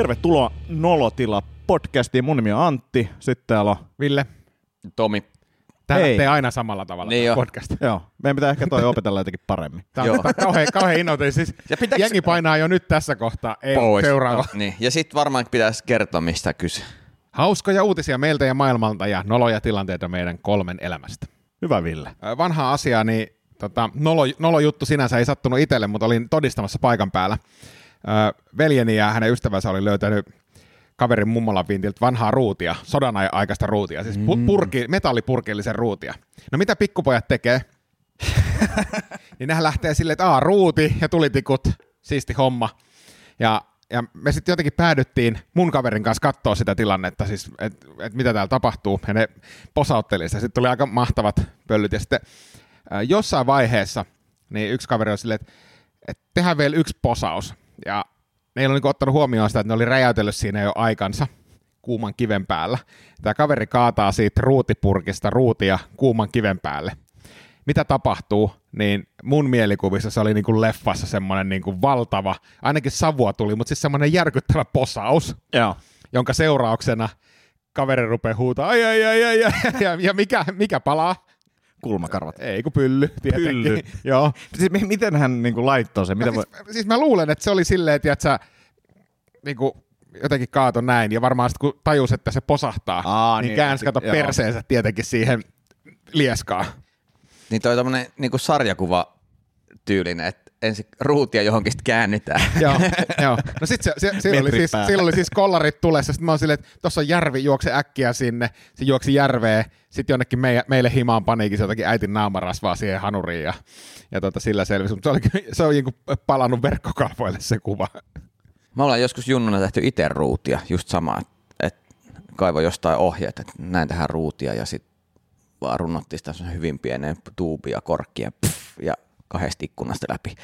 Tervetuloa Nolotila podcastiin. Mun nimi on Antti. Sitten täällä on... Ville, Tomi. tää Hei. lähtee aina samalla tavalla Niin niin jo. podcast. Joo, meidän pitää ehkä toi opetella jotenkin paremmin. Tämä Joo. on kauhean, kauhean innoite. Siis Ja pitääks- jengi painaa jo nyt tässä kohtaa. Ei, Pois. Seuraava. Niin. Ja sitten varmaan pitäisi kertoa, mistä kyse. Hauskoja uutisia meiltä ja maailmalta ja noloja tilanteita meidän kolmen elämästä. Hyvä Ville. Ö, Vanha asia, niin tota, nolo, nolo juttu sinänsä ei sattunut itselle, mutta olin todistamassa paikan päällä. Veljeni ja hänen ystävänsä oli löytänyt kaverin mummolan vintiltä vanhaa ruutia, sodan ai- aikaista ruutia, siis pu- purki, metallipurkillisen ruutia. No mitä pikkupojat tekee? niin nehän lähtee silleen, että aa, ruuti ja tulitikut, siisti homma. Ja, ja me sitten jotenkin päädyttiin mun kaverin kanssa katsoa sitä tilannetta, siis että et mitä täällä tapahtuu, ja ne posautteli sitä. Sitten tuli aika mahtavat pöllyt, ja sitten äh, jossain vaiheessa niin yksi kaveri oli silleen, että, että tehdään vielä yksi posaus. Ja ne ei ole niinku ottanut huomioon sitä, että ne oli räjäytellyt siinä jo aikansa kuuman kiven päällä. Tämä kaveri kaataa siitä ruutipurkista ruutia kuuman kiven päälle. Mitä tapahtuu, niin mun mielikuvissa se oli niin kuin leffassa semmoinen niin kuin valtava, ainakin savua tuli, mutta siis semmoinen järkyttävä posaus, Joo. jonka seurauksena kaveri rupeaa huutaa, ai ai ai ai, ai ja, ja mikä, mikä palaa? Kulmakarvat. Ei kun pylly, tietenkin. Pylly. Joo. Siis mi- miten hän niinku laittoi sen? Miten Mä, voi... siis, siis mä luulen, että se oli silleen, että sä niin kuin jotenkin kaato näin, ja varmaan sitten kun tajus, että se posahtaa, Aa, niin, niin, käänsi kato joo. perseensä tietenkin siihen lieskaan. Niin toi tommonen niinku sarjakuva tyylinen, että ensin ruutia johonkin sit käännytään. joo, joo. No sit se, se, se oli siis, sillä oli siis kollarit tulessa, sitten mä oon silleen, että tossa on järvi, juokse äkkiä sinne, se juoksi järveen, sitten jonnekin meille, meille himaan paniikin se jotakin äitin naamarasvaa siihen hanuriin, ja, ja tota, sillä selvisi, mutta se, oli, se on niinku palannut verkkokalvoille se kuva. Me ollaan joskus junnuna tehty itse ruutia, just sama, että et kaivo jostain ohjeet, että näin tähän ruutia ja sitten vaan runnottiin sitä hyvin pienen tuubia korkkia pff, ja kahdesta ikkunasta läpi.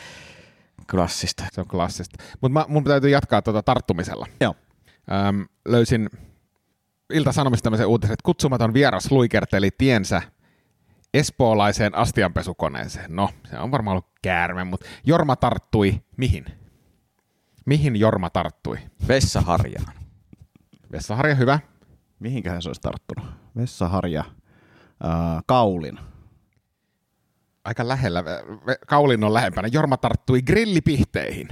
Klassista. Se on klassista. Mutta mun täytyy jatkaa tuota tarttumisella. Joo. Öm, löysin Ilta-Sanomista tämmöisen uutisen, että kutsumaton vieras luikerteli tiensä espoolaiseen astianpesukoneeseen. No, se on varmaan ollut käärme, mutta Jorma tarttui mihin? Mihin Jorma tarttui? Vessaharjaan. Vessaharja, hyvä. Mihinkähän se olisi tarttunut? Vessaharja. Äh, kaulin. Aika lähellä. Kaulin on lähempänä. Jorma tarttui grillipihteihin.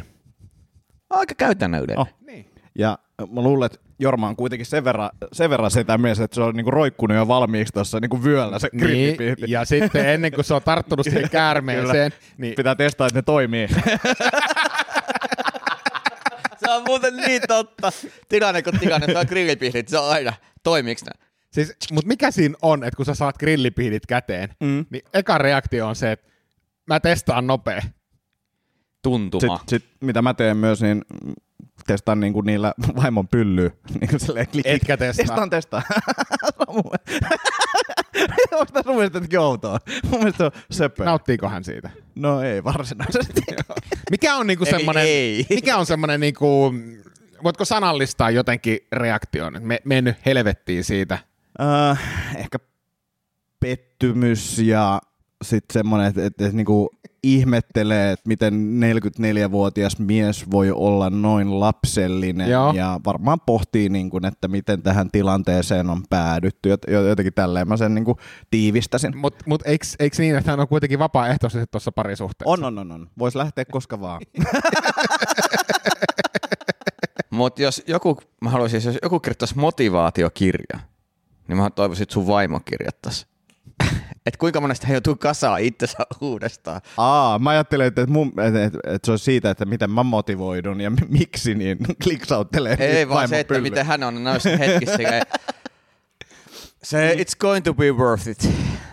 Aika käytännöllinen. Oh. Niin. Ja mä luulen, että Jorma on kuitenkin sen verran, sen verran sitä mies, että se on niinku roikkunut jo valmiiksi tuossa niinku vyöllä se grillipihti. Niin, ja sitten ennen kuin se on tarttunut siihen käärmeeseen, niin Pitää testaa, että ne toimii. Se on muuten niin totta. Tilanne kun tilanne, se on grillipihdit, se on aina. Toimiiks nää? Siis, mutta mikä siinä on, että kun sä saat grillipihdit käteen, Mm. niin eka reaktio on se, että mä testaan nopea. Tuntuma. Sitten sit, mitä mä teen myös, niin testaan niinku niillä vaimon pyllyä. Niin klik. Etkä testaa. Testaan, testaan. Onko tässä mun mielestä jotenkin outoa? Mun mielestä se on söpö. Nauttiiko hän siitä? No ei varsinaisesti. Mikä on niinku Eli semmoinen, ei. mikä on semmoinen niinku, voitko sanallistaa jotenkin reaktion? Me, mennyt helvettiin siitä. Uh, ehkä pettymys ja sitten semmoinen, että, että, että niinku ihmettelee, että miten 44-vuotias mies voi olla noin lapsellinen Joo. ja varmaan pohtii, niin kuin, että miten tähän tilanteeseen on päädytty. Jot- Jotenkin tälleen mä sen niin kuin tiivistäsin. Mutta mut eikö, eikö niin, että hän on kuitenkin vapaaehtoisesti tuossa parisuhteessa? On, on, on, on. Voisi lähteä koska vaan. Mutta jos joku, mä haluaisin, jos joku kirjoittaisi motivaatiokirja, niin mä toivoisin, että sun vaimo kirjoittaisi. että kuinka monesta hän joutuu kasaa itsensä uudestaan. Aa, mä ajattelin, että, mun, että, että, että se on siitä, että miten mä motivoidun ja miksi, niin kliksauttelee. Ei vaan se, että miten hän on noissa hetkissä. Se, it's going to be worth it.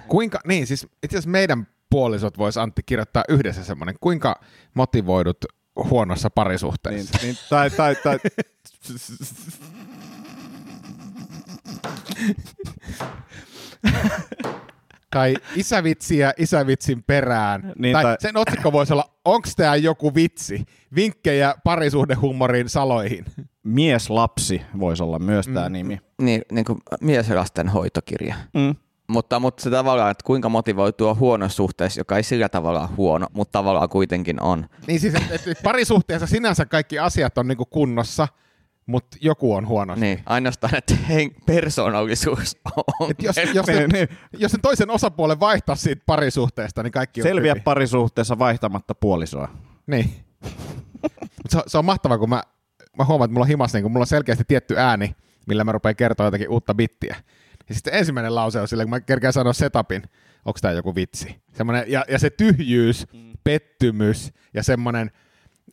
Kuinka, niin siis itse asiassa meidän puolisot vois Antti kirjoittaa yhdessä semmoinen, kuinka motivoidut huonossa Niin, parisuhteessa. niin, tai, tai, tai, Tai isävitsiä isävitsin perään. Niin, tai, tai- sen otsikko voisi olla, onks tää joku vitsi? Vinkkejä parisuhdehumorin saloihin. Mieslapsi voisi olla myös tämä Mm. nimi. Niin, niin kuin mies ja lasten hoitokirja. Mm. Mutta, mutta se tavallaan, että kuinka motivoitua huonossa suhteessa, joka ei sillä tavalla huono, mutta tavallaan kuitenkin on. Niin siis, että et, et parisuhteessa sinänsä kaikki asiat on niinku kunnossa, mutta joku on huono. Niin, ainoastaan, että hen, persoonallisuus on. Et jos, jos, sen, niin. jos sen toisen osapuolen vaihtaa siitä parisuhteesta, niin kaikki on Selviä hyvin. parisuhteessa vaihtamatta puolisoa. Niin. Se, on- se on mahtavaa, kun mä, mä huomaan, että mulla on himassa, niin kun mulla on selkeästi tietty ääni, millä mä rupean kertoa jotakin uutta bittiä. Ja sitten ensimmäinen lause on silleen, kun mä kerkeän sanoa setupin, onko tämä joku vitsi. Semmonen, ja, ja se tyhjyys, pettymys ja semmoinen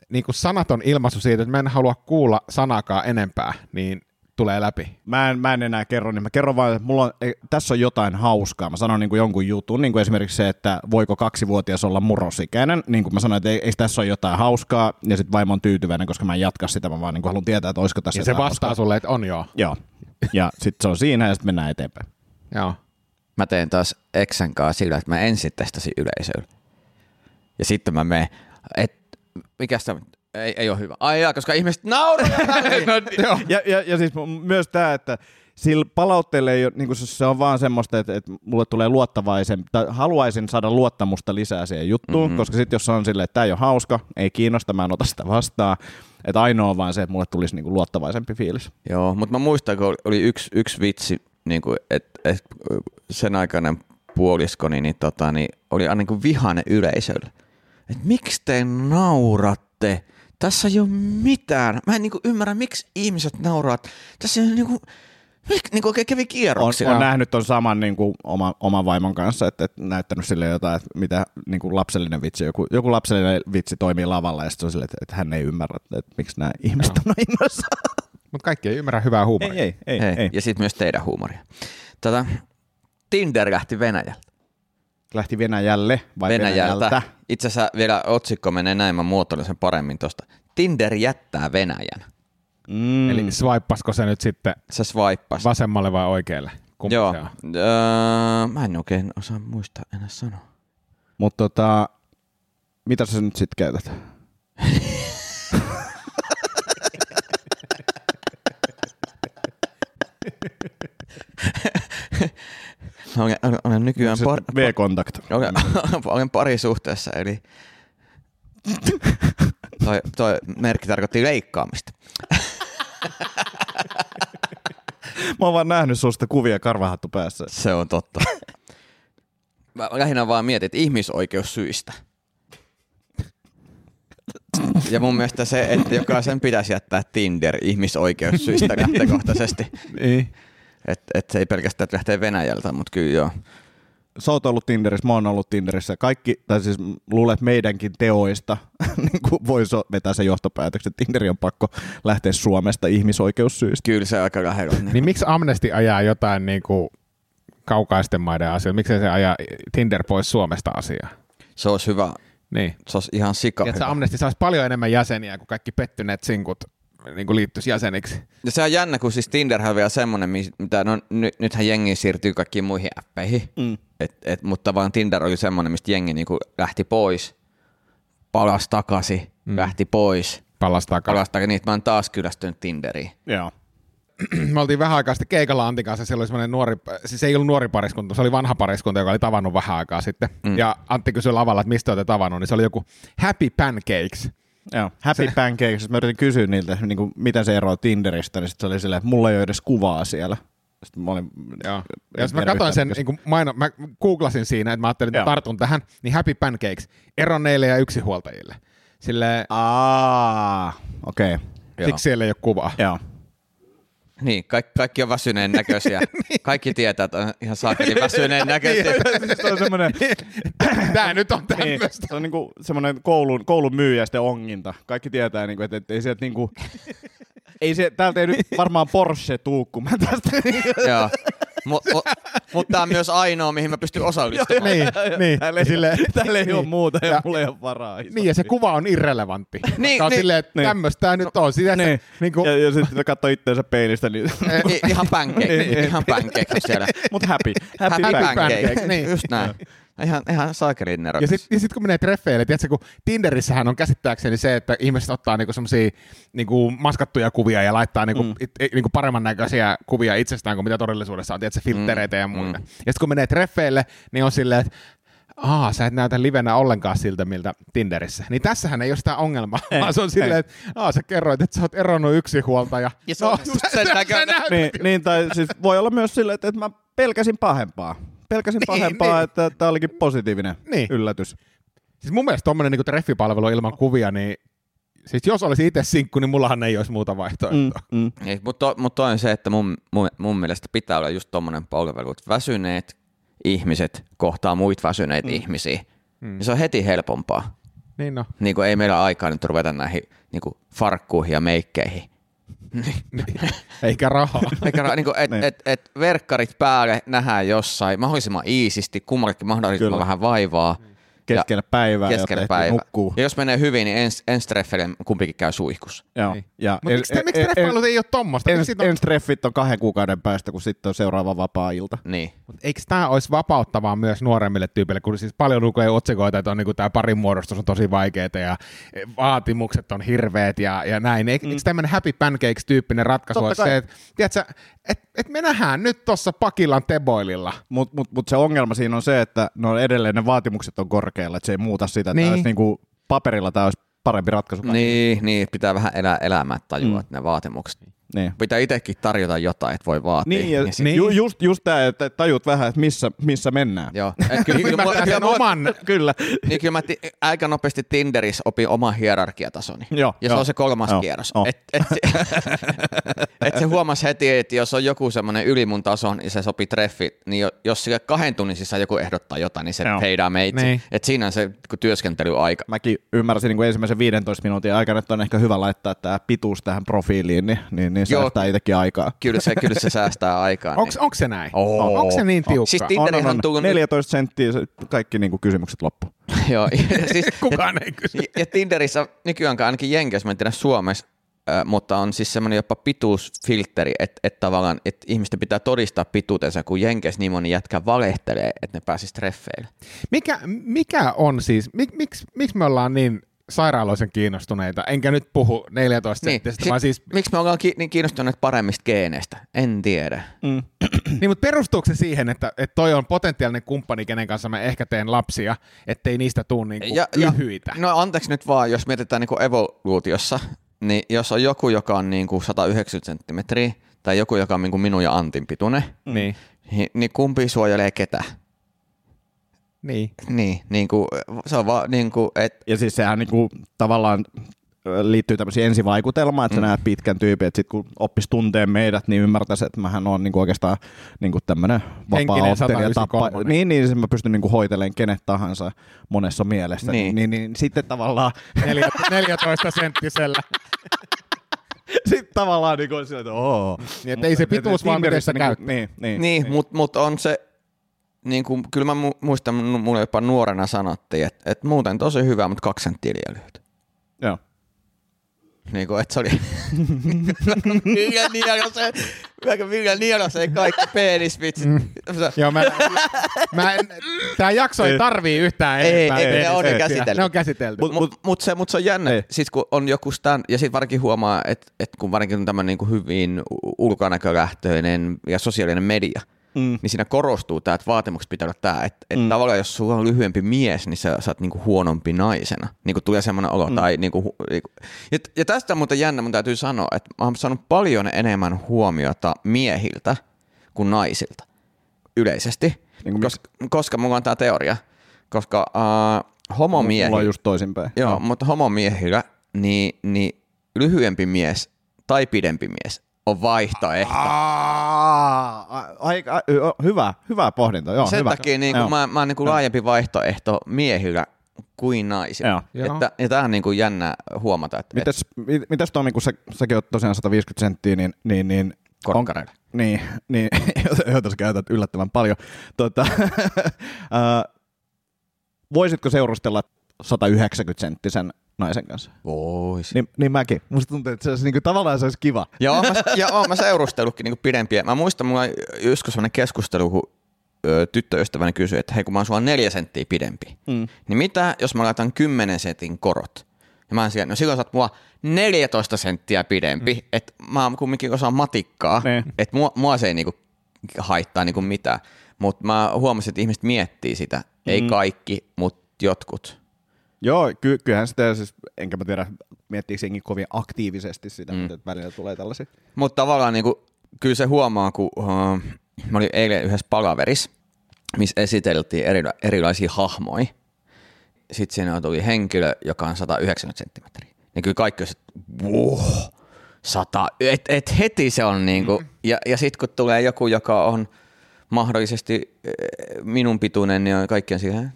niin kuin sanaton ilmaisu siitä, että mä en halua kuulla sanakaan enempää, niin tulee läpi. Mä en, mä en enää kerro, niin mä kerron vaan, että mulla on, ei, tässä on jotain hauskaa. Mä sanon niin kuin jonkun jutun, niin kuin esimerkiksi se, että voiko kaksivuotias olla murrosikäinen. Niin kuin mä sanoin, että ei, ei tässä ole jotain hauskaa, ja sitten vaimo on tyytyväinen, koska mä en jatka sitä, mä vaan niin kuin haluan tietää, että olisiko tässä Ja se vastaa hauskaa. sulle, että on joo. Joo. Ja sitten se on siinä, ja sitten mennään eteenpäin. joo. Mä teen taas Exen kanssa sillä, että mä ensin testasin yleisöllä. Ja sitten mä menen, että mikä sitä, ei, ei ole hyvä. Ai jaa, koska ihmiset nauraa. no, joo. Ja, ja, ja siis myös tämä, että sillä palautteella ei ole, niin kuin se- on vaan semmoista, että, että mulle tulee luottavaisen, tai haluaisin saada luottamusta lisää siihen juttuun, mm-hmm. koska sitten jos se on silleen, että tämä ei ole hauska, ei kiinnosta, mä en ota sitä vastaan, että ainoa on vaan se, että mulle tulisi niin kuin luottavaisempi fiilis. Joo, mutta mä muistan, kun oli yksi, yksi vitsi, niin kuin, että et, sen aikainen puoliskoni niin, tota, niin oli aina niin kuin vihane yleisöllä. Et miksi te nauratte? Tässä ei ole mitään. Mä en niin kuin ymmärrä, miksi ihmiset nauraa. Tässä ei ole niin kuin, mik, niin kuin oikein kävi On, kierroksia. on nähnyt ton saman niin kuin oma, oman vaimon kanssa, että, että näyttänyt sille jotain, että mitä niin kuin lapsellinen vitsi, joku, joku lapsellinen vitsi toimii lavalla, ja sitten on silleen, että, että hän ei ymmärrä, että, että miksi nämä ihmiset on innoissaan. Mutta kaikki ei ymmärrä hyvää huumoria. Ei, ei, ei. Hei, ei. Ja sitten myös teidän huumoria. Tota, Tinder lähti Venäjältä. Lähti Venäjälle vai Venäjältä. Venäjältä? Itse asiassa vielä otsikko menee näin, mä muotoilen sen paremmin tuosta. Tinder jättää Venäjän. Mm. Eli swippasko se nyt sitten Se swippasi. vasemmalle vai oikealle? Kumpi Joo. se on? Öö, mä en oikein osaa muistaa enää sanoa. Mutta tota, mitä sä nyt sitten käytät? Olen, olen, nykyään par, V-kontakt. olen, olen parisuhteessa, eli toi, toi merkki tarkoitti leikkaamista. Mä oon vaan nähnyt susta kuvia karvahattu päässä. Se on totta. Mä lähinnä vaan mietin, että ihmisoikeussyistä. Ja mun mielestä se, että jokaisen pitäisi jättää Tinder ihmisoikeussyistä lähtökohtaisesti. Niin. Että et se ei pelkästään että lähtee Venäjältä, mutta kyllä joo. Sä oot ollut Tinderissä, mä oon ollut Tinderissä. Kaikki, tai siis luulen, että meidänkin teoista niin kuin voisi vetää sen johtopäätöksen, että Tinderi on pakko lähteä Suomesta ihmisoikeussyistä. Kyllä se aika lähellä. Niin miksi Amnesty ajaa jotain niin kuin kaukaisten maiden asioita? Miksi se ajaa Tinder pois Suomesta asiaa? Se olisi hyvä. Niin. Se olisi ihan sika Että hyvä. Amnesty saisi paljon enemmän jäseniä, kuin kaikki pettyneet sinkut niin kuin liittyisi jäseniksi. Ja se on jännä, kun siis Tinderhän on vielä semmoinen, mitä no, ny, nythän jengi siirtyy kaikkiin muihin appeihin. Mm. Et, et, mutta vaan Tinder oli semmoinen, mistä jengi niinku lähti pois, palasi takaisin, mm. lähti pois, Palastaa palasi takaisin, niin mä oon taas kyllästynyt Tinderiin. Joo. Me oltiin vähän aikaa sitten keikalla Antin kanssa, siellä oli semmoinen nuori, siis ei ollut nuori pariskunta, se oli vanha pariskunta, joka oli tavannut vähän aikaa sitten. Mm. Ja Antti kysyi lavalla, että mistä olette tavannut, niin se oli joku Happy Pancakes. Joo. Happy se... Pancakes. Mä yritin kysyä niiltä, niin kuin, miten se eroaa Tinderistä, niin sit se oli silleen, että mulla ei ole edes kuvaa siellä. Sitten mä olin, Joo. Ja jos mä katsoin sen, niin kun maino, mä googlasin siinä, että mä ajattelin, että Joo. tartun tähän, niin Happy Pancakes, eronneille ja yksinhuoltajille. Sille Aa, okei. Okay. siksi siellä ei ole kuvaa. Joo. Niin, kaikki, kaikki on väsyneen näköisiä. Kaikki tietää, että on ihan saakeli väsyneen näköisiä. siis se on semmoinen, Tää nyt on niin, tämmöistä. se on niinku semmoinen koulun, koulun myyjäisten onginta. Kaikki tietää, niinku, että, että ei sieltä niinku, ei se, täältä ei nyt varmaan Porsche tuu, kun mä tästä. Joo. Mutta mut, mut tää on myös ainoa, mihin mä pystyn osallistumaan. niin, niin. Täällä Ja ei, sille, täällä ei ole niin. muuta ja, Ja- mulla ei ole varaa. Niin, ja se kuva on irrelevantti. Niin, on niin. silleen, että Niin. tämmöistä tää nyt on. Sitä, Niin. niin kuin, Ja, ja sitten katsoo itteensä peilistä, niin... I, ihan pancake, Niin. ihan pancake siellä. Mut happy. Happy, Happy happy pancake, pancake, niin. just näin. Ihan, ihan saakelin nerokas. Ja sitten sit kun menee treffeille, tiedätkö, kun Tinderissähän on käsittääkseni se, että ihmiset ottaa niinku semmosia niinku maskattuja kuvia ja laittaa niinku, mm. it, it, niinku paremman näköisiä kuvia itsestään kuin mitä todellisuudessa on, tiedätkö, filttereitä ja muita. mm. Ja sitten kun menee treffeille, niin on silleen, että aa, sä et näytä livenä ollenkaan siltä, miltä Tinderissä. Niin tässähän ei ole sitä ongelmaa, ei, vaan se on silleen, että aa, sä kerroit, että sä oot eronnut yksi huoltaja. Ja se on just sen näköinen. niin, niin, tai siis voi olla myös silleen, että, että mä pelkäsin pahempaa. Pelkäsin Niin, pahempaa, niin. että tämä olikin positiivinen Niin. yllätys. Siis mun mielestä tommonen niin treffipalvelu ilman kuvia, niin siis jos olisi itse sinkku, niin mullahan ei olisi muuta vaihtoehtoa. Mm, mm. Ei, mutta, mutta on se, että mun, mun, mun mielestä pitää olla just tommonen palvelu, että väsyneet ihmiset kohtaa muita väsyneitä mm. ihmisiä. Mm. Ja se on heti helpompaa. Niin no. Niin kuin ei meillä ole aikaa nyt ruveta näihin niin kuin farkkuihin ja meikkeihin. Eikä rahaa. Eikä ra- niinku, et, Niin. et, et verkkarit päälle nähdään jossain mahdollisimman iisisti, kummallekin mahdollisimman Kyllä. vähän vaivaa. Keskellä päivää, keskellä päivää. nukkuu. Ja jos menee hyvin, niin ens, ensi treffeille kumpikin käy suihkussa. Joo. Niin. Ja Mutta miksi, miksi treffailut ei ole tommosta? Miksi ens, on- ens treffit on kahden kuukauden päästä, kun sitten on seuraava vapaa-ilta. Niin. Mut eikö tämä olisi vapauttavaa myös nuoremmille tyypille, kun siis paljon lukee otsikoita, että on niinku tämä parin muodostus on tosi vaikeaa ja vaatimukset on hirveät ja, ja näin. Eikö, mm. tämmöinen happy pancakes-tyyppinen ratkaisu Totta ole se, että tiedätkö, et, et me nähdään nyt tuossa Pakilan teboililla. Mutta mut, mut se ongelma siinä on se, että no edelleen ne vaatimukset on korkealla, että se ei muuta sitä. Niin. Niin. Olisi niinku, paperilla tämä olisi parempi ratkaisu. Niin, niin, pitää vähän elää elämää, että tajua, Mm. mm. että ne vaatimukset. Niin. Pitää itsekin tarjota jotain, että voi vaatia. Niin, ja sit- Niin. Ju, just, just tämä, että tajut vähän, että missä, missä mennään. Joo. Et kyllä, kyllä, Ymmärtää kyllä, oman... Kyllä. niin kyllä mä ti- aika nopeasti Tinderissä opin oman hierarkiatasoni. Joo, ja se joo. on se kolmas Joo, kierros. joo. Et, et, se, et se huomasi heti, että jos on joku semmoinen yli mun tason, niin se sopii treffi, niin jo- jos sille kahden tunnin sisään joku ehdottaa jotain, niin se Joo. heidaa meitä. Niin. Et siinä on se työskentelyaika. Mäkin ymmärsin niin kuin ensimmäisen 15 minuutin aikana, että on ehkä hyvä laittaa tämä pituus tähän profiiliin, niin, niin, niin Joo. säästää itsekin aikaa. Kyllä se, kyllä se säästää aikaa. Onko onko se näin? Oo. Onko se niin tiukka? Siis On, on, on on. tullut... 14 senttiä, se- kaikki niin kuin kysymykset loppu. Joo, ja siis, Kukaan ei kysy. ja, Tinderissä nykyään ainakin Jenkeissä, mä en tiedä Suomessa, äh, mutta on siis semmoinen jopa pituusfiltteri, että et tavallaan että ihmisten pitää todistaa pituutensa, kun Jenkeissä niin moni jätkä valehtelee, että ne pääsis treffeille. Mikä, mikä on siis, mik, miksi, miksi me ollaan niin sairaaloisen kiinnostuneita? Enkä nyt puhu 14 niin. senttisestä, Sit- vaan siis, Miksi me ollaan ki- niin kiinnostuneet paremmista geeneistä? En tiedä. Mm. niin, mutta perustuuko se siihen, että, että toi on potentiaalinen kumppani, kenen kanssa mä ehkä teen lapsia, ettei niistä tuu niin kuin lyhyitä? no anteeksi nyt vaan, jos mietitään niin evoluutiossa, niin jos on joku, joka on niin kuin 190 senttimetriä, tai joku, joka on niin kuin minun ja Antin pituinen, Niin, niin, niin kumpi suojelee ketä? Niin. Niin, niin kuin, se on vaan niin kuin, että Ja siis sehän niin kuin, tavallaan liittyy tämmöisiin ensivaikutelmaan, että sä näet pitkän tyypin, että sit kun oppis tuntee meidät, niin ymmärtäisi, että mähän on niin kuin oikeastaan niin kuin tämmöinen Henkinen vapaa-ottelija. 193. Niin, niin, siis mä pystyn niin kuin hoitelemaan kenet tahansa monessa mielessä. Niin. Niin, niin, niin sitten tavallaan, Neljä, 14 senttisellä. sitten tavallaan niin kuin sillä, että oo. Niin, että ei se pituus vaan miten sitä Tinderissä käyttää. Niin, niin, Niin, niin. mutta mut on se, niin kuin, kyllä mä mu- muistan, mu- mulle jopa nuorena sanottiin, että, että muuten tosi hyvä, mutta kaksi senttiä liian lyhyt. Joo. Niin kuin, että se oli Vilja Nielose, Vilja Nielose, kaikki penisvitsit. Mm. Joo, mä, mä en, tää jakso ei Ei. tarvii yhtään Ei, enempää ei, ne penisvitsiä. on jo käsitelty. Ne on käsitelty. Mutta mut, mut se, mut se on jännä, Ei. siis kun on joku stand, ja sitten varsinkin huomaa, että et kun varsinkin on tämmöinen niinku hyvin ulkonäkölähtöinen ja sosiaalinen media, Mm. niin siinä korostuu tämä, että vaatimukset pitää olla tämä, että et Mm. tavallaan jos sulla on lyhyempi mies, niin sä, sä oot niinku huonompi naisena. Niinku tulee semmoinen olo. Mm. Tai niinku, niinku. Ja, ja tästä on muuten jännä, mun täytyy sanoa, että mä oon saanut paljon enemmän huomiota miehiltä kuin naisilta yleisesti, Niin kuin koska, koska mulla on tämä teoria, koska uh, homomiehi, Mulla on just toisinpäin. joo, mutta homomiehillä niin, niin lyhyempi mies tai pidempi mies on vaihtoehto. Aa, aika, hyvä, hyvä pohdinta. Joo, Sen hyvä. takia niin kuin, mä, mä oon niin kuin laajempi vaihtoehto miehillä kuin naisilla. Joo. Joo. Että, ja tämä on niin kuin jännä huomata. Että, Mitäs, mit- mitäs Tomi, kun sä, säkin oot tosiaan 150 senttiä, niin, niin, niin Korkkareilla. Niin, niin joita sä käytät yllättävän paljon. Tota, ää, voisitko seurustella 190 senttisen naisen kanssa? Vois. Niin, niin mäkin. Musta tuntuu, että se olisi niinku, tavallaan se olisi kiva. Joo, mä, ja oon mä seurustellutkin niin pidempiä. Mä muistan, mulla oli joskus sellainen keskustelu, kun ö, tyttöystäväni kysyi, että hei, kun mä oon sua neljä senttiä pidempi, Mm. niin mitä, jos mä laitan 10 sentin korot? Ja mä siellä, no silloin sä oot mua 14 senttiä pidempi, mm. että mä oon kumminkin osaan matikkaa, Niin. että mua, mua se ei niinku haittaa niinku mitään. Mutta mä huomasin, että ihmiset miettii sitä. Ei Mm. kaikki, mutta jotkut. Joo, ky- kyllähän sitä, siis, enkä mä tiedä, miettiikö jengi kovin aktiivisesti sitä, Mm. mm. että välillä tulee tällaisia. Mutta tavallaan niinku, kyllä se huomaa, kun uh, mä olin eilen yhdessä palaverissa, missä esiteltiin eri, erilaisia hahmoja. Sitten siinä tuli henkilö, joka on 190 senttimetriä. Niin kyllä kaikki että wow, 100, et, et heti se on niinku, ja, ja sitten kun tulee joku, joka on mahdollisesti eh, minun pituinen, niin on kaikki on siihen,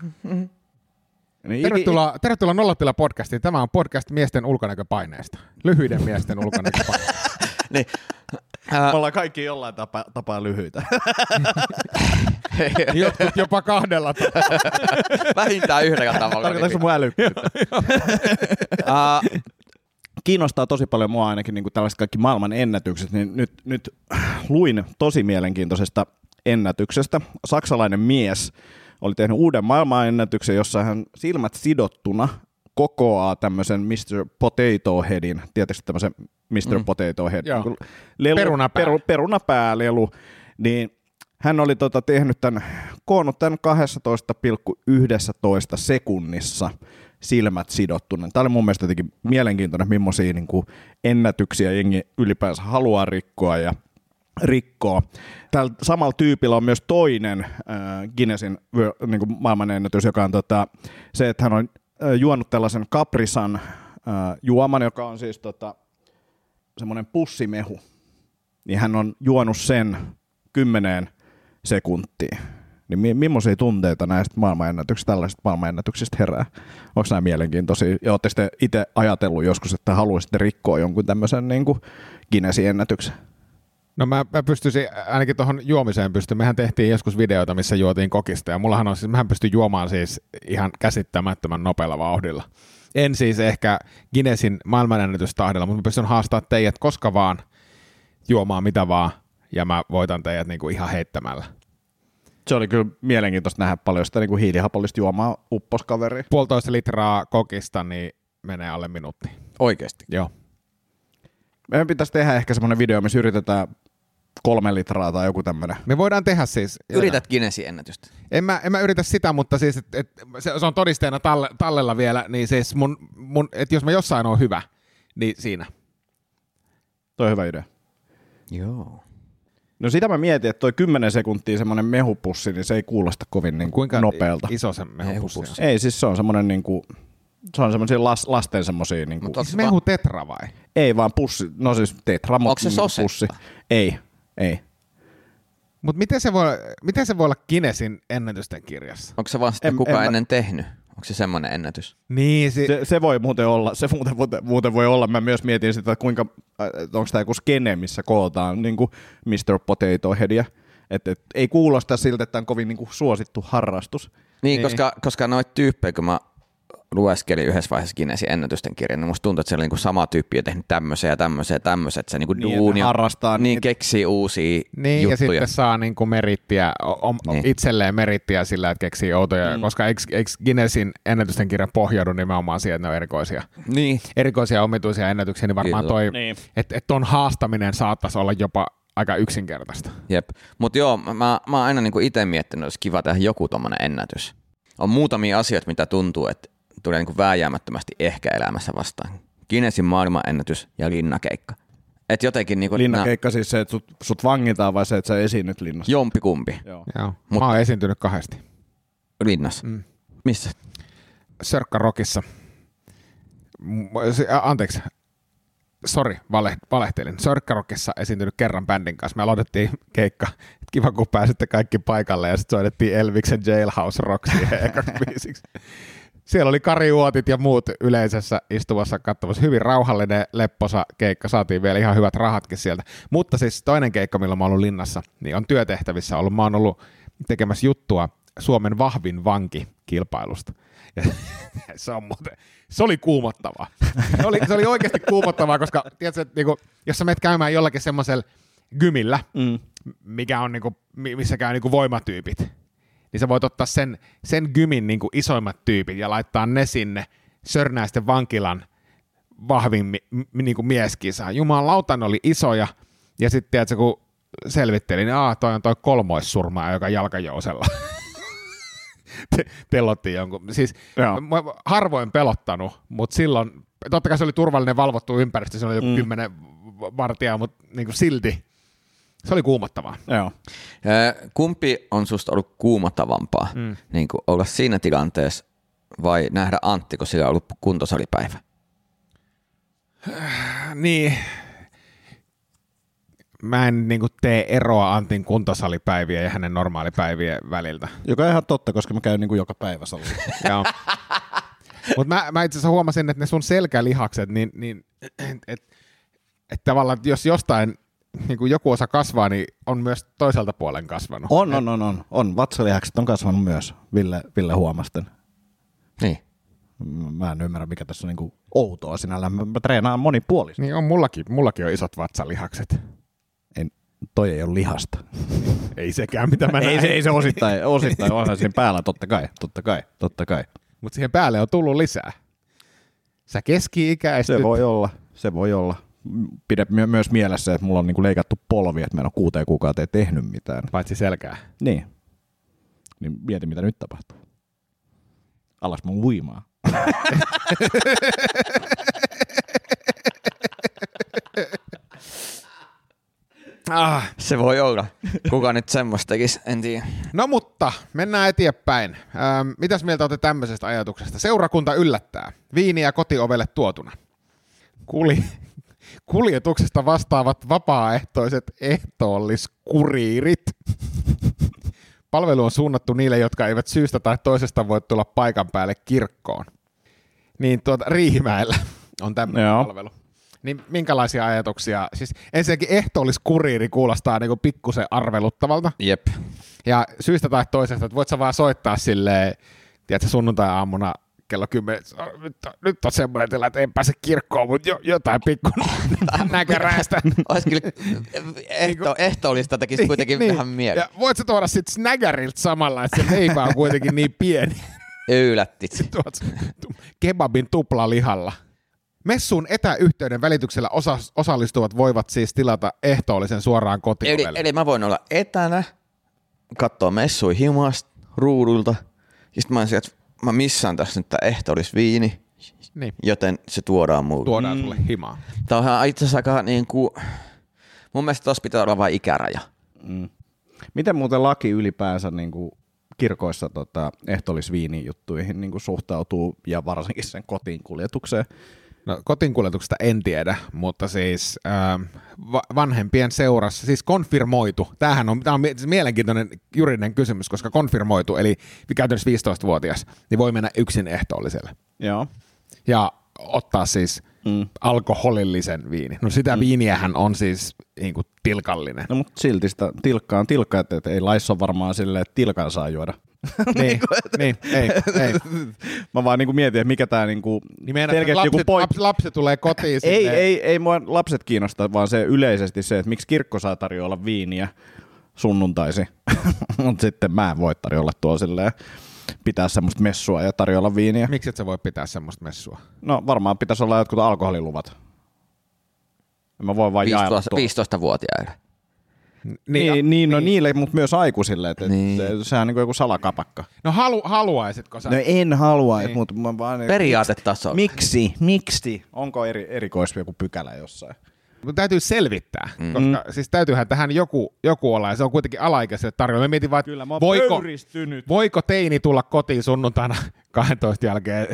Niin, Tervetuloa, tervetuloa Nollatila podcastiin. Tämä on podcast miesten ulkonäköpaineesta. Lyhyiden miesten ulkonäköpaineesta. niin, Me ollaan kaikki jollain tapaa, tapaa lyhyitä. Jotkut jopa kahdella tavalla. vähintään yhdellä tavalla. Tarkoitatko mun älykkyyttä? Uh, Kiinnostaa tosi paljon mua ainakin niin kuin tällaiset kaikki maailman ennätykset, niin nyt, nyt luin tosi mielenkiintoisesta ennätyksestä. Saksalainen mies oli tehnyt uuden maailmanennätyksen, jossa hän silmät sidottuna kokoaa tämmöisen Mr. Potato Headin, tietysti tämmöisen Mr. Mm. Potato Head, Joo. niin kuin lelu, Perunapää. Peru, perunapäälelu, niin hän oli tota tehnyt tämän, koonnut tämän 12,11 sekunnissa silmät sidottuna. Tämä oli mun mielestä jotenkin mielenkiintoinen, millaisia niin kuin ennätyksiä jengi ylipäänsä haluaa rikkoa ja rikkoa. Tällä samalla tyypillä on myös toinen äh, Guinnessin niin kuin maailmanennätys, joka on tota, se, että hän on äh, juonut tällaisen kaprisan äh, juoman, joka on siis tota, semmoinen pussimehu. Niin hän on juonut sen kymmeneen sekuntiin. Niin mi- millaisia tunteita näistä maailmanennätyksistä, tällaisista maailmanennätyksistä herää? Onko nämä mielenkiintoisia? Ja olette sitten itse ajatellut joskus, että haluaisitte rikkoa jonkun tämmöisen niin Guinnessin ennätyksen? No mä, mä pystyisin, ainakin tuohon juomiseen pystyn. Mehän tehtiin joskus videoita, missä juotiin kokista ja mullahan on siis, mähän pystyn juomaan siis ihan käsittämättömän nopealla vauhdilla. En siis ehkä Guinnessin maailmanennätystahdilla, mutta mä pystyn haastamaan teidät koska vaan juomaan mitä vaan ja mä voitan teidät niinku ihan heittämällä. Se oli kyllä mielenkiintoista nähdä paljon sitä niin kuin hiilihapollista juomaa upposkaveri. Puolitoista litraa kokista, niin menee alle minuutti. oikeasti. Joo. Meidän pitäisi tehdä ehkä semmoinen video, missä yritetään kolme litraa tai joku tämmöinen. Me voidaan tehdä siis... Yrität Guinnessin ennätystä. En mä, en mä yritä sitä, mutta siis, et, et, se, se on todisteena talle, tallella vielä, niin siis mun, mun et jos mä jossain on hyvä, niin siinä. Toi on hyvä idea. Joo. No sitä mä mietin, että toi 10 sekuntia semmoinen mehupussi, niin se ei kuulosta kovin niin Kuinka nopealta. iso se mehupussi on? Ei, siis se on semmoinen niin kuin, se on semmoisia las, lasten semmoisia, niin kuin, Siis mehu tetra vai? ei vaan pussi, no siis tetra, Onko se sosetta? pussi. Ei, ei. Mutta miten, se voi, miten se voi olla Kinesin ennätysten kirjassa? Onko se vaan sitten En- kuka en mä- ennen tehnyt? Onko se semmoinen ennätys? Niin, si- Se, se voi muuten olla, se muuten, muuten, muuten voi olla. Mä myös mietin sitä, että kuinka, onko tämä joku skene, missä kootaan niin kuin Mr. Potato Headia. Et, et, ei kuulosta siltä, että tämä on kovin niin kuin suosittu harrastus. Niin, Niin. koska, koska noita tyyppejä, kun mä lueskelin yhdessä vaiheessa Guinnessin ennätysten kirjan, niin musta tuntuu, että siellä on niinku sama tyyppi on tehnyt tämmöisiä ja tämmöisiä ja tämmöisiä, että se niinku Niin, että duuni harrastaa niin niitä. keksii uusia niin ja juttuja. sitten saa niinku merittiä, o, Niin. niin. itselleen merittiä sillä, että keksii outoja, mm. koska eikö, eikö Guinnessin ennätysten kirja pohjaudu nimenomaan siihen, että ne on erikoisia, Niin, erikoisia omituisia ennätyksiä, niin varmaan Kyllä. toi, Niin. että et ton haastaminen saattaisi olla jopa aika yksinkertaista. jep. Mutta joo, mä, mä, mä oon aina niinku itse miettinyt, että olisi kiva tehdä joku tommonen ennätys. On muutamia asioita, mitä tuntuu, että tulee niinku vääjäämättömästi ehkä elämässä vastaan. Guinnessin maailmanennätys ja linnakeikka. Et jotenkin niinku Linnakeikka siis se, että sut, sut vangitaan vai se, että sä esiinnyt linnassa? jompikumpi Joo. Joo. Mutta- Mä oon esiintynyt kahdesti. linnassa. Mm. Missä? Sörkka Rockissa. M- se- ä, Anteeksi. Sori, vale, valehtelin. Sörkka Rockissa esiintynyt kerran bändin kanssa. Me aloitettiin keikka. Kiva, kun pääsitte kaikki paikalle ja sitten soitettiin Elviksen Jailhouse Rock siihen ekaksi biisiksi. Siellä oli Kari Uotit ja muut yleisössä istuvassa katsomassa. Hyvin rauhallinen, lepposa keikka. Saatiin vielä ihan hyvät rahatkin sieltä. Mutta siis toinen keikka, milloin mä oon ollut linnassa, niin on työtehtävissä ollut. Mä oon ollut tekemässä juttua Suomen vahvin vanki kilpailusta. Ja se, on muuten, se oli kuumottavaa. Se oli, se oli oikeasti kuumottavaa, koska tiedätkö, että niinku, jos sä menet käymään jollakin semmoisella gymillä, Mm. mikä on niinku, mi- missä käy niinku voimatyypit, niin sä voit ottaa sen, sen gymin niinku isoimmat tyypit ja laittaa ne sinne Sörnäisten vankilan vahvin mi- mi- niinku mieskisaan. Jumalauta, ne oli isoja. Ja sitten tiedätkö, kun selvittelin, niin aah, toi on toi kolmoissurmaa, joka jalkajousella Te- telottiin jonkun. Siis Joo. mä harvoin pelottanut, mutta silloin, totta kai se oli turvallinen valvottu ympäristö, se oli joku Mm. kymmenen vartijaa, mutta niin kuin silti se oli kuumottavaa. Joo. Kumpi on susta ollut kuumottavampaa, Mm. niin kuin olla siinä tilanteessa vai nähdä Antti, kun sillä on ollut kuntosalipäivä? Niin, mä en niin kuin tee eroa Antin kuntosalipäivien ja hänen normaalipäivien väliltä. Joka on ihan totta, koska mä käyn niin kuin joka päivä salilla. Joo. Mutta mä, mä itse asiassa huomasin, että ne sun selkälihakset, niin, niin että et, et tavallaan jos jostain niin kuin joku osa kasvaa, niin on myös toiselta puolen kasvanut. On, on, on, on. on. Vatsalihakset on kasvanut myös, Ville, Ville Huomasten. Niin. Mä en ymmärrä, mikä tässä on niin kuin outoa sinällään. Mä, mä treenaan monipuolisesti. Niin on mullakin, mullakin on isot vatsalihakset. En, toi ei ole lihasta. Ei sekään, mitä mä ei, se, ei se osittain, osittain onhan siinä päällä, totta kai, totta kai, totta kai. Mutta siihen päälle on tullut lisää. Sä keski-ikäistyt. Se voi olla, se voi olla. Pidä my- myös mielessä, että mulla on niinku leikattu polvi, että mä en ole kuuteen kuukauteen tehnyt mitään. Paitsi selkää. Niin. Niin mieti, mitä nyt tapahtuu. Alas mun uimaa. Ah. Se voi olla. Kuka nyt semmoista tekisi, en tiedä. No mutta, mennään eteenpäin. Ähm, mitäs mieltä olette tämmöisestä ajatuksesta? Seurakunta yllättää. Viiniä kotiovelle tuotuna. Kuli, kuljetuksesta vastaavat vapaaehtoiset ehtoolliskuriirit. Palvelu on suunnattu niille, jotka eivät syystä tai toisesta voi tulla paikan päälle kirkkoon. Niin tuota, Riihimäellä on tämmöinen Joo. palvelu. Niin minkälaisia ajatuksia? Siis ensinnäkin ehtoolliskuriiri kuulostaa niinku pikkusen arveluttavalta. Jep. Ja syystä tai toisesta, että voit sä vaan soittaa silleen, tiedätkö, sunnuntai-aamuna kello 10, nyt, on- semmoinen tilanne, että en pääse kirkkoon, mutta jo, jotain pikku näkäräistä. Olisi kyllä ehto, ehtoollista tekisi kuitenkin niin, vähän mieli. Ja voit sä tuoda sit snaggerilta samalla, että se leipä on kuitenkin niin pieni. Öylättit. Tuot tu- kebabin tuplalihalla. Messuun etäyhteyden välityksellä osa, osallistuvat voivat siis tilata ehtoollisen suoraan Eli, kotiovelle. eli mä voin olla etänä, katsoa messui himasta, ruudulta, ja sitten mä olisin, että mä missään tässä nyt tää ehtoollisviini, Niin, joten se tuodaan mulle. tuodaan sulle himaa. Tämä on itse asiassa aika niin kuin, mun mielestä tossa pitää olla vain ikäraja. Miten muuten laki ylipäänsä niin kuin kirkoissa tota, ehtoollisviinijuttuihin niin kuin suhtautuu ja varsinkin sen kotiin kuljetukseen? No kotiinkuljetuksesta en tiedä, mutta siis va- vanhempien seurassa, siis konfirmoitu, tämähän on, tämä on siis mielenkiintoinen juridinen kysymys, koska konfirmoitu, eli käytännössä 15-vuotias, niin voi mennä yksin ehtoolliselle Joo. ja ottaa siis Mm. alkoholillisen viini. No sitä mm. viiniähän on siis niin kuin tilkallinen. No mutta silti sitä tilkka on tilkka, että ei laissa varmaan silleen, että tilkan saa juoda. niin, niin, ei, ei. Mä vaan niinku mietin, että mikä tää niinku Niin selkeästi lapset, lapsi, lapsi tulee kotiin Ei, sinne. ei, ei mua lapset kiinnosta, vaan se yleisesti se, että miksi kirkko saa tarjolla viiniä sunnuntaisi, mutta sitten mä en voi tarjolla tuo silleen, pitää semmoista messua ja tarjolla viiniä. Miksi et sä voi pitää semmoista messua? No varmaan pitäisi olla jotkut alkoholiluvat. Mä voin vaan jaella 15, tuolla. 15-vuotiaille. Niin, niin, niin, no niille, mutta myös aikuisille, että niin. Niin. se, sehän on niin joku salakapakka. No halu, haluaisitko sä? No en halua, Niin. niin. mutta mä vaan... Periaatetasolla. Miksi? Miksi? Onko eri, erikois joku pykälä jossain? Mutta täytyy selvittää, mm. koska siis täytyyhän tähän joku, joku olla, ja se on kuitenkin alaikäiselle tarjolla. Mä mietin vaan, että voiko, pöyristynyt. voiko teini tulla kotiin sunnuntaina 12 jälkeen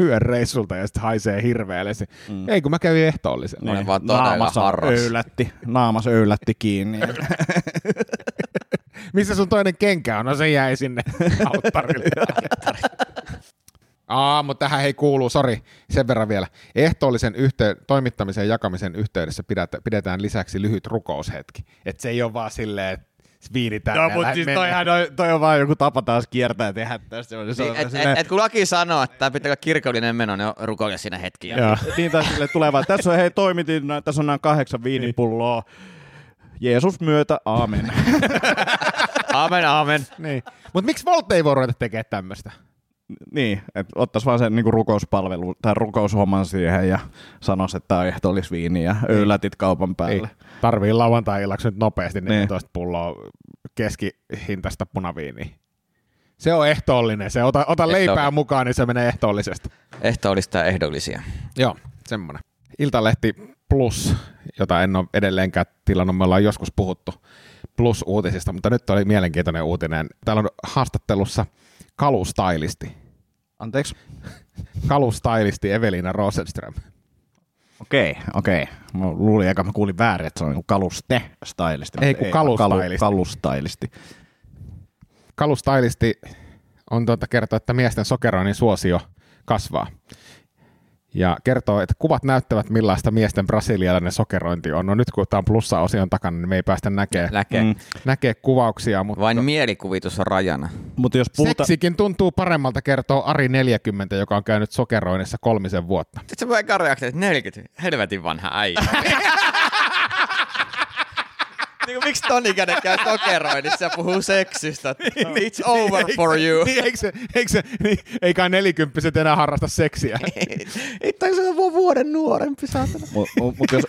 yön reissulta ja sitten haisee hirveälle. Mm. Ei, kun mä kävin ehtoollisen. Olen vaan Naamas öylätti, naamas öylätti kiinni. Missä sun toinen kenkä on? No se jäi sinne alttarille. Aa, mutta tähän ei kuulu, sori, sen verran vielä. Ehtoollisen yhtey- toimittamisen ja jakamisen yhteydessä pidetään, pidetään lisäksi lyhyt rukoushetki. Et se ei ole vaan silleen, että viini tänne. Joo, ja mutta siis toihan, toi, toi on vaan joku tapa taas kiertää ja tehdä tästä. Se on, se Niin, on et, silleen- et, et, kun laki sanoo, että tämä pitää olla kirkollinen meno, niin rukoile siinä hetki. Joo. niin taas sille tulee vaan, tässä on hei toimitin, tässä on nämä kahdeksan viinipulloa. Jeesus myötä, aamen. Amen, amen. Niin. Mutta miksi Volt ei voi ruveta tekemään tämmöistä? Niin, että ottaisi vaan sen niinku rukouspalvelu tai rukoushomman siihen ja sanoisi, että tämä ehtoollisviini ja öylätit kaupan Ei päälle. Tarvii lauantai-illaksi nyt nopeasti Niin. 14 pulloa keskihintaista punaviiniä. Se on ehtoollinen. Se ota, ota leipää Ehtoollinen. mukaan, niin se menee ehtoollisesti. Ehtoollista ja ehdollisia. Joo, semmoinen. Iltalehti Plus, jota en ole edelleenkään tilannut, me ollaan joskus puhuttu Plus-uutisista, mutta nyt oli mielenkiintoinen uutinen. Täällä on haastattelussa kalustylisti. Anteeksi? Kalustylisti Evelina Rosenström. Okei, okei. Mä luulin, että mä kuulin väärin, että se on kaluste stylisti. Ei, kun kalu- kalustylisti. Kalustylisti. Kalustylisti on tuota kertoa, että miesten sokeroinnin suosio kasvaa. Ja kertoo, että kuvat näyttävät millaista miesten brasilialainen sokerointi on. No nyt kun tämä on plussa-osion takana, niin me ei päästä näkemään Näkee. Mm. Näkee kuvauksia, mutta Vain mielikuvitus on rajana. Mutta jos puhutaan... Seksikin tuntuu paremmalta, kertoo Ari 40, joka on käynyt sokeroinnissa kolmisen vuotta. Sitten se voi reaktio, että 40, helvetin vanha äijä. niin miksi ton ikäinen käy sokeroinnissa ja puhuu seksistä? It's over for you. Niin, eikö se, eikö se, niin, ei kai nelikymppiset enää harrasta seksiä. Ei tai se on vuoden nuorempi, saatana. Mutta mut jos,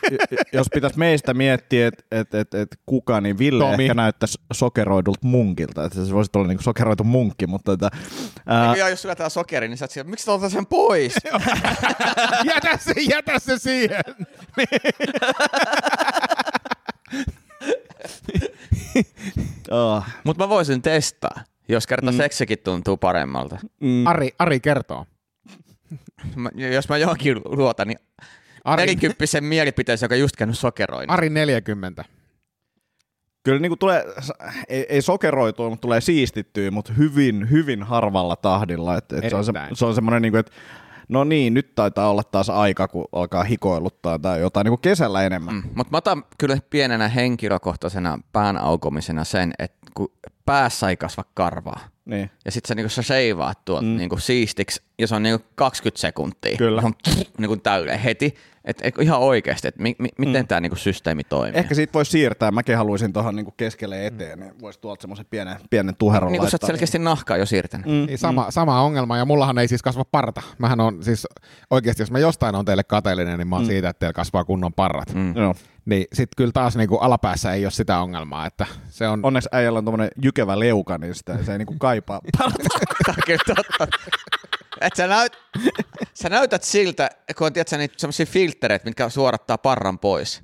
jos pitäisi meistä miettiä, että et, et, et kuka, niin Ville Tomi. ehkä näyttäisi sokeroidulta munkilta. Että se voisi olla niinku sokeroitu munkki, mutta tota, ää, Ja jos sulla tää sokeri, niin sä oot siellä, miksi sä otat sen pois? jätä se, jätä se siihen. oh, Mutta mä voisin testaa, jos kerta mm. seksikin tuntuu paremmalta. mm, Ari, Ari kertoo. Mä, jos mä johonkin luotan, niin Ari, nelikymppisen mielipiteeseen, joka just käynyt sokeroin. Ari 40. kyllä niinku tulee, ei, ei sokeroitua, mutta tulee siistittyä, mutta hyvin, hyvin harvalla tahdilla. Et, et se on, se, se on semmoinen, niinku, että no niin, nyt taitaa olla taas aika, kun alkaa hikoiluttaa tai jotain niinku kesällä enemmän. Mm. Mutta mä otan kyllä pienenä henkilökohtaisena pään aukomisena sen, että kun päässä ei kasva karvaa, Niin. ja sit sä, niinku, sä seivaat tuolta mm. niinku, siistiksi, ja se on niinku 20 sekuntia. Kyllä. Se on niinku, täyleen heti. Et, et, ihan oikeasti, että mi, mi, miten mm. tämä niinku, systeemi toimii. Ehkä siitä voisi siirtää, mäkin haluaisin tuohon niinku keskelle eteen, niin voisi tuolta semmoisen pienen, pienen tuheron niin kuin sä oot laittaa. selkeästi nahkaa jo siirtänyt. Mm. Niin sama, sama ongelma, ja mullahan ei siis kasva parta. Mähän on siis, oikeasti jos mä jostain on teille kateellinen, niin mä oon mm. siitä, että teillä kasvaa kunnon parrat. Mm. Mm. Joo. Niin sit kyllä taas niinku alapäässä ei ole sitä ongelmaa, että se on... Onneksi äijällä on tommonen jykevä leuka, niin sitä, se ei niinku kaipaa. On. Et sä, näyt, sä näytät siltä, kun on tiedätkö, niitä sellaisia filtreitä, mitkä suorattaa parran pois.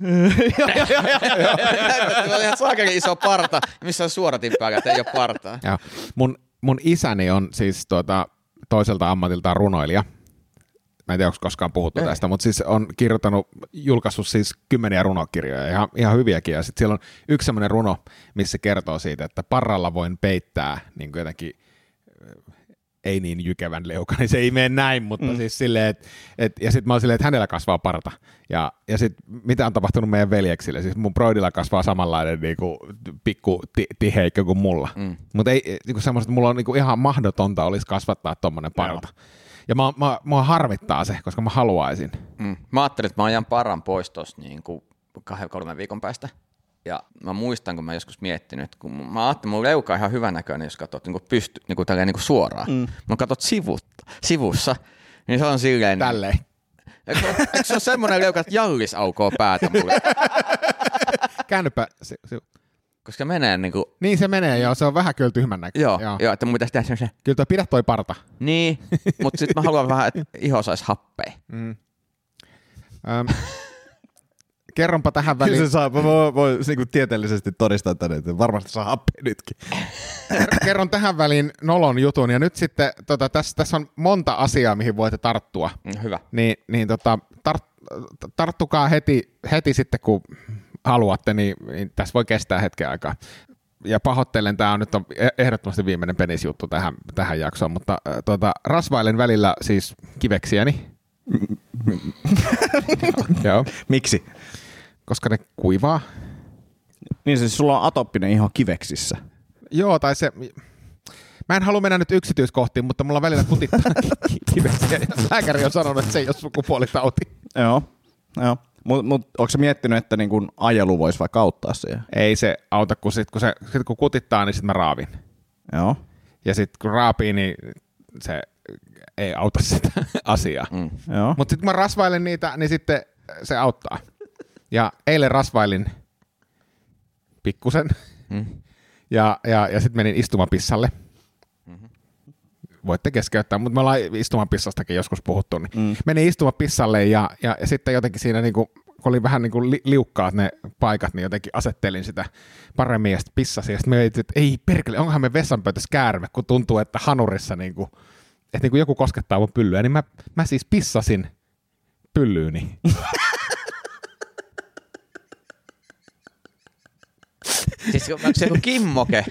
Näytät, kun on ihan saakeli iso parta, missä on suoratin päällä, ei ole partaa. Ja mun, mun isäni on siis tuota, toiselta ammatiltaan runoilija. Mä en tiedä, onko koskaan puhuttu Ei. tästä, mutta siis on kirjoittanut, julkaissut siis kymmeniä runokirjoja, ihan, ihan hyviäkin. Ja sitten siellä on yksi semmoinen runo, missä kertoo siitä, että parralla voin peittää niin kuin jotenkin äh, ei niin jykevän leuka, niin se ei mene näin, mutta mm. siis silleen, että et, ja sitten mä oon silleen, että hänellä kasvaa parta. Ja, ja sitten mitä on tapahtunut meidän veljeksille, siis mun broidilla kasvaa samanlainen niinku, pikku ti, tiheikkö kuin mulla. Mm. Mutta ei, niinku semmoista, mulla on niinku ihan mahdotonta olisi kasvattaa tommonen parta. Ja mä, mä, mua harmittaa se, koska mä haluaisin. Mm. Mä ajattelin, että mä ajan parran pois tuossa niin kahden, kolmen viikon päästä. Ja mä muistan, kun mä joskus miettinyt, että kun mä ajattelin, mun leuka on ihan hyvänäköinen, jos katsot niin pysty, niin kuin tälleen niin kuin suoraan. Mm. Mutta katsot sivut, sivussa, niin se on silleen... Tälleen. Eikö, se- eikö se ole semmoinen leuka, että jallis aukoo päätä mulle? Käännypä. Si, si, Koska menee niin kuin, niin se menee, joo. Se on vähän kyllä tyhmän näköinen. joo, joo. joo, että mun pitäisi tehdä semmoisen, Kyllä toi pidä toi parta. niin, mutta sitten mä haluan vähän, että iho saisi happea. Mm. Öm, kerronpa tähän Kyllä väliin. se saa, voi, voi, voi niinku tieteellisesti todistaa tänne, että varmasti saa happea nytkin. kerron tähän väliin nolon jutun, ja nyt sitten tota, tässä, tässä on monta asiaa, mihin voitte tarttua. Mm, Hyvä. Niin, niin tota, tart, tarttukaa heti, heti sitten, kun haluatte, niin, niin tässä voi kestää hetken aikaa. Ja pahoittelen, tämä on nyt on ehdottomasti viimeinen penisjuttu tähän, tähän jaksoon, mutta äh, tota, rasvailen välillä siis kiveksiäni. Joo, Miksi? koska ne kuivaa. Niin siis sulla on atoppinen iho kiveksissä. Joo, tai se... Mä en halua mennä nyt yksityiskohtiin, mutta mulla välillä kutittaa kiveksiä. Lääkäri on sanonut, että se ei ole sukupuolitauti. Joo. Joo. Mutta mut, onko sä miettinyt, että niin kun ajelu voisi vaikka auttaa siihen? Ei se auta, kun, sit, kun, se, sit kun kutittaa, niin sitten mä raavin. Joo. Ja sitten kun raapii, niin se ei auta sitä asiaa. Mm. Joo. Mutta sitten kun mä rasvailen niitä, niin sitten se auttaa. Ja eilen rasvailin pikkusen Mm. ja, ja, ja sitten menin istumapissalle. Voitte keskeyttää, mutta me ollaan istumapissastakin joskus puhuttu. Niin Mm. Menin istumapissalle ja, ja, ja sitten jotenkin siinä niinku, kun oli vähän niinku li, liukkaat ne paikat, niin jotenkin asettelin sitä paremmin ja sitten pissasin. Ja sitten mietin, että ei perkele, onkohan me vessanpöytässä käärme, kun tuntuu, että hanurissa niinku, että niinku joku koskettaa mun pyllyä. Niin mä, mä siis pissasin pyllyyni. Siis onko se joku kimmoke?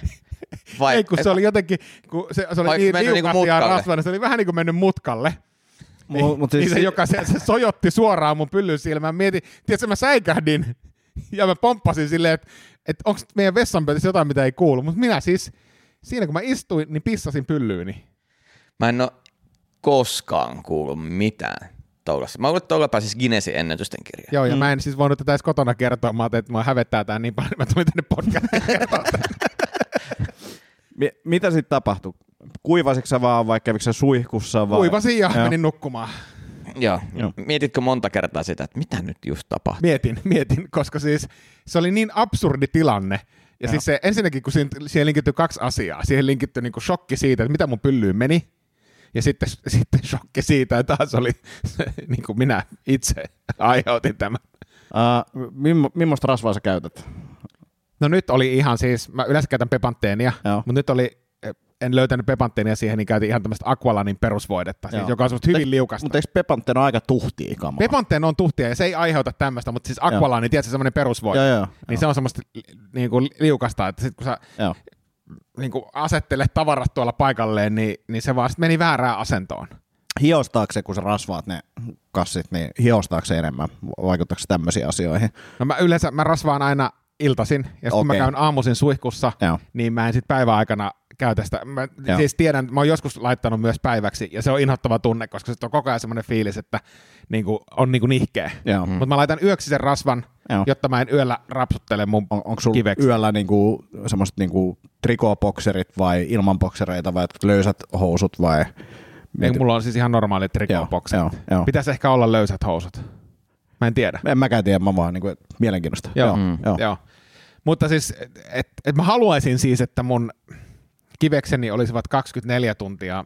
Vai, Ei, kun se oli jotenkin, kun se, se oli niin niinku liukas ja rasvainen, se oli vähän niin kuin mennyt mutkalle. Mut, mut siis, niin se, joka se, se sojotti suoraan mun pyllyn silmään. Mietin, tiedätkö, mä säikähdin ja mä pomppasin silleen, että, että onko meidän vessanpöytässä jotain, mitä ei kuulu. Mutta minä siis, siinä kun mä istuin, niin pissasin pyllyyni. Mä en ole koskaan kuullut mitään toulassa. Mä luulen, että toulla pääsisi Guinnessin ennätysten kirjaan. Joo, ja mm. mä en siis voinut tätä edes kotona kertoa. Mä ajattelin, että mä hävettää tää niin paljon, että mä tulin tänne podcastiin kertoa. mi- mitä sitten tapahtui? Kuivasitko sä vaan vai kävikö sä suihkussa? Vai? Kuivasin ja Joo. menin nukkumaan. Joo. Joo. Mietitkö monta kertaa sitä, että mitä nyt just tapahtui? Mietin, mietin, koska siis se oli niin absurdi tilanne. Ja Joo. siis se, ensinnäkin, kun siihen, siihen linkittyi kaksi asiaa. Siihen linkittyi niin shokki siitä, että mitä mun pyllyyn meni. Ja sitten, sitten shokki siitä, että taas oli se, niin kuin minä itse aiheutin tämän. Uh, millaista rasvaa sä käytät? No nyt oli ihan siis, mä yleensä käytän pepantteenia, Joo. mutta nyt oli, en löytänyt pepantteenia siihen, niin käytin ihan tämmöistä Aqualanin perusvoidetta, siis, Joo. joka on semmoista hyvin liukasta. Mutta eikö Pepanten ole aika tuhtia kamaa? Pepanteen on tuhtia ja se ei aiheuta tämmöistä, mutta siis Aqualani, tiedätkö, semmoinen perusvoide. Joo, joo. Niin se on semmoista niin kuin liukasta, että sit kun sä Joo. niin kuin asettelet tavarat tuolla paikalleen, niin, niin se vaan sit meni väärään asentoon. Hiostaako se, kun sä rasvaat ne kassit, niin hiostaako se enemmän? Vaikuttaako se tämmöisiin asioihin? No mä yleensä mä rasvaan aina iltasin, ja okay. kun mä käyn aamuisin suihkussa, Joo. niin mä en sit päiväaikana käytä sitä. Mä Joo. siis tiedän, mä oon joskus laittanut myös päiväksi, ja se on inhottava tunne, koska se on koko ajan semmoinen fiilis, että niin kuin, on niin kuin nihkeä. Joo. Mm. Mutta mä laitan yöksi sen rasvan, Joo. jotta mä en yöllä rapsuttele mun On, onko sulla kiveksi. yöllä niinku semmoiset niinku trikobokserit vai ilman boksereita vai löysät housut vai? Ei, mulla on siis ihan normaalit Joo, joo, joo. Pitäisi ehkä olla löysät housut. Mä en tiedä. En mäkään tiedä, mä vaan niinku, et mielenkiintoista. Joo, Mm. joo. Joo. Mutta siis, että et, et mä haluaisin siis, että mun kivekseni olisivat 24 tuntia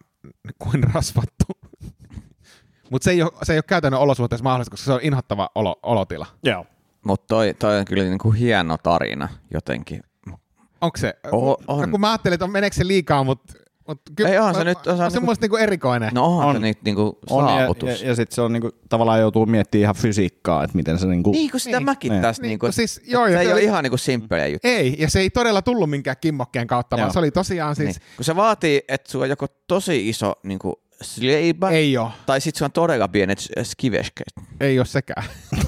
kuin rasvattu. Mutta se, ei ole- se ei ole käytännön olosuhteessa mahdollista, koska se on inhottava olo, olotila. joo. Mutta toi, toi on kyllä niinku hieno tarina jotenkin. Onko se? O- on. No, kun mä ajattelin, että meneekö se liikaa, mutta mut kyllä Ei, onhan se nyt- on, on se on se niinku- niinku erikoinen. No onhan On. se nyt niinku On, ja, saavutus. ja, ja sitten se on niinku, tavallaan joutuu miettimään ihan fysiikkaa, että miten se niinku... niin kuin sitä Niin. mäkin Niin. tästä, Niin, niinku, siis, joo, se ei se ole ihan niinku simppeliä juttu. Ei, ja se ei todella tullut minkään kimmokkeen kautta, vaan Joo. se oli tosiaan siis, Niin. Kun se vaatii, että sulla on joko tosi iso niinku sleipä, ei ole, tai sitten sulla on todella pienet skivesket. ei ole sekään.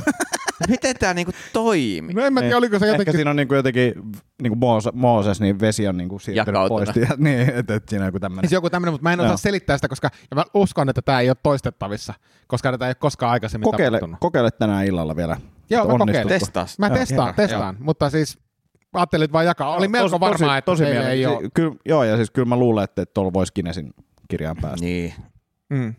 Miten tämä niinku toimii? No en mä tiedä, oliko se Ehkä jotenkin siinä on niinku jotenkin, niinku Mooses, Mooses, niin vesi on niinku siirtynyt pois. Ja, niin, että et siinä on joku tämmöinen. Siis joku tämmöinen, mutta mä en osaa Joo. selittää sitä, koska ja mä uskon, että tämä ei ole toistettavissa, koska tätä ei ole koskaan aikaisemmin Kokeile, tapahtunut. kokeile tänään illalla vielä. Joo, mä kokeilen. Testas. Mä Joo, testaan, joo, testaan, mutta siis ajattelin että vaan jakaa. Oli melko Tosi- varmaa, että tosi ei mielen- ole. Kyllä, joo, ja siis kyllä mä luulen, että tuolla voisi Kinesin kirjaan päästä. Niin. Mm.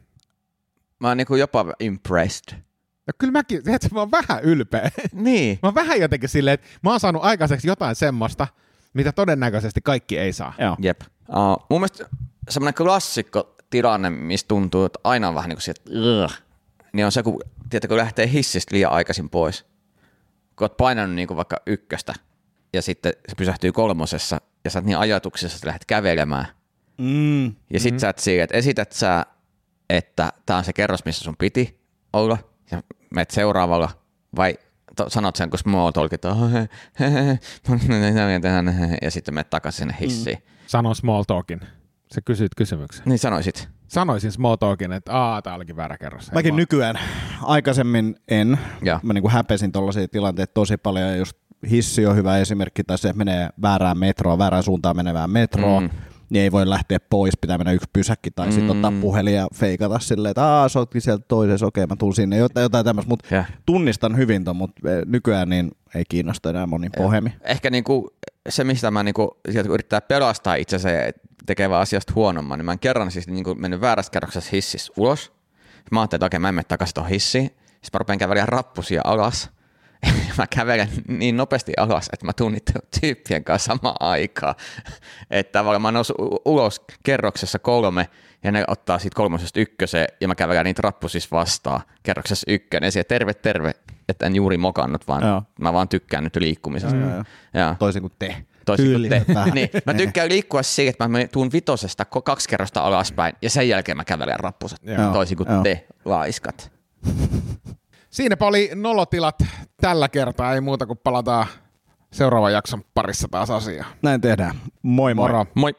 Mä oon niinku jopa impressed. No kyllä mäkin, tiedätkö, mä oon vähän ylpeä. Niin. Mä oon vähän jotenkin silleen, että mä oon saanut aikaiseksi jotain semmoista, mitä todennäköisesti kaikki ei saa. Joo. Jep. Uh, mun mielestä semmoinen klassikko tilanne, missä tuntuu, että aina on vähän niin kuin sieltä, niin on se, kun, tiedätkö, kun lähtee hissistä liian aikaisin pois. Kun oot painanut niin kuin vaikka ykköstä ja sitten se pysähtyy kolmosessa ja sä oot niin ajatuksessa, että lähdet kävelemään. Mm. Ja sit mm-hmm. sä et siihen, että esität sä, että tää on se kerros, missä sun piti olla ja menet seuraavalla vai to, sanot sen, kun small talkit, "Oh, ja sitten menet takaisin sinne hissiin. Mm. Sano small talkin. Sä kysyt kysymyksen. Niin sanoisit. Sanoisin small talkin, että aa, tää olikin väärä kerros. Mäkin vaan. nykyään aikaisemmin en. Joo. Mä niinku häpesin tollaisia tilanteita tosi paljon. Ja just hissi on hyvä esimerkki, tai se menee väärään metroon, väärään suuntaan menevään metroon. Mm. Mm. Niin ei voi lähteä pois, pitää mennä yksi pysäkki tai mm. sitten ottaa puhelin ja feikata silleen, että aah, sä ootkin sieltä toisessa, okei mä tuun sinne, jotain, jotain tämmöistä, mutta Yeah. tunnistan hyvin ton, mutta eh, nykyään niin ei kiinnosta enää moni pohemi. Ehkä niinku se, mistä mä niinku, sieltä kun yrittää pelastaa itsensä ja tekee vaan asiasta huonomman, niin mä en kerran siis niinku mennyt väärässä kerroksessa hississä ulos. Mä ajattelin, että okei, mä en mene takaisin tuohon hissiin. Sitten mä rupean kävelemään rappusia alas. mä kävelen niin nopeasti alas, että mä tuun niiden tyyppien kanssa samaan aikaan. Että mä nousin u- ulos kerroksessa kolme, ja ne ottaa siitä kolmosesta ykköseen, ja mä kävelen niitä rappusissa vastaan kerroksessa ykkönen. Ja siellä terve, terve, että en juuri mokannut, vaan Joo. mä vaan tykkään nyt liikkumisesta. Joo, joo. Joo. Toisin kuin te. Toisin kuin te. niin, mä tykkään liikkua siitä, että mä tuun vitosesta kaksi kerrosta alaspäin ja sen jälkeen mä kävelen rappusat. Joo. Toisin kuin Joo. te, laiskat. Siinäpä oli nolotilat tällä kertaa, ei muuta kuin palataan seuraavan jakson parissa taas asiaan. Näin tehdään. Moi moi. Moro. Moi!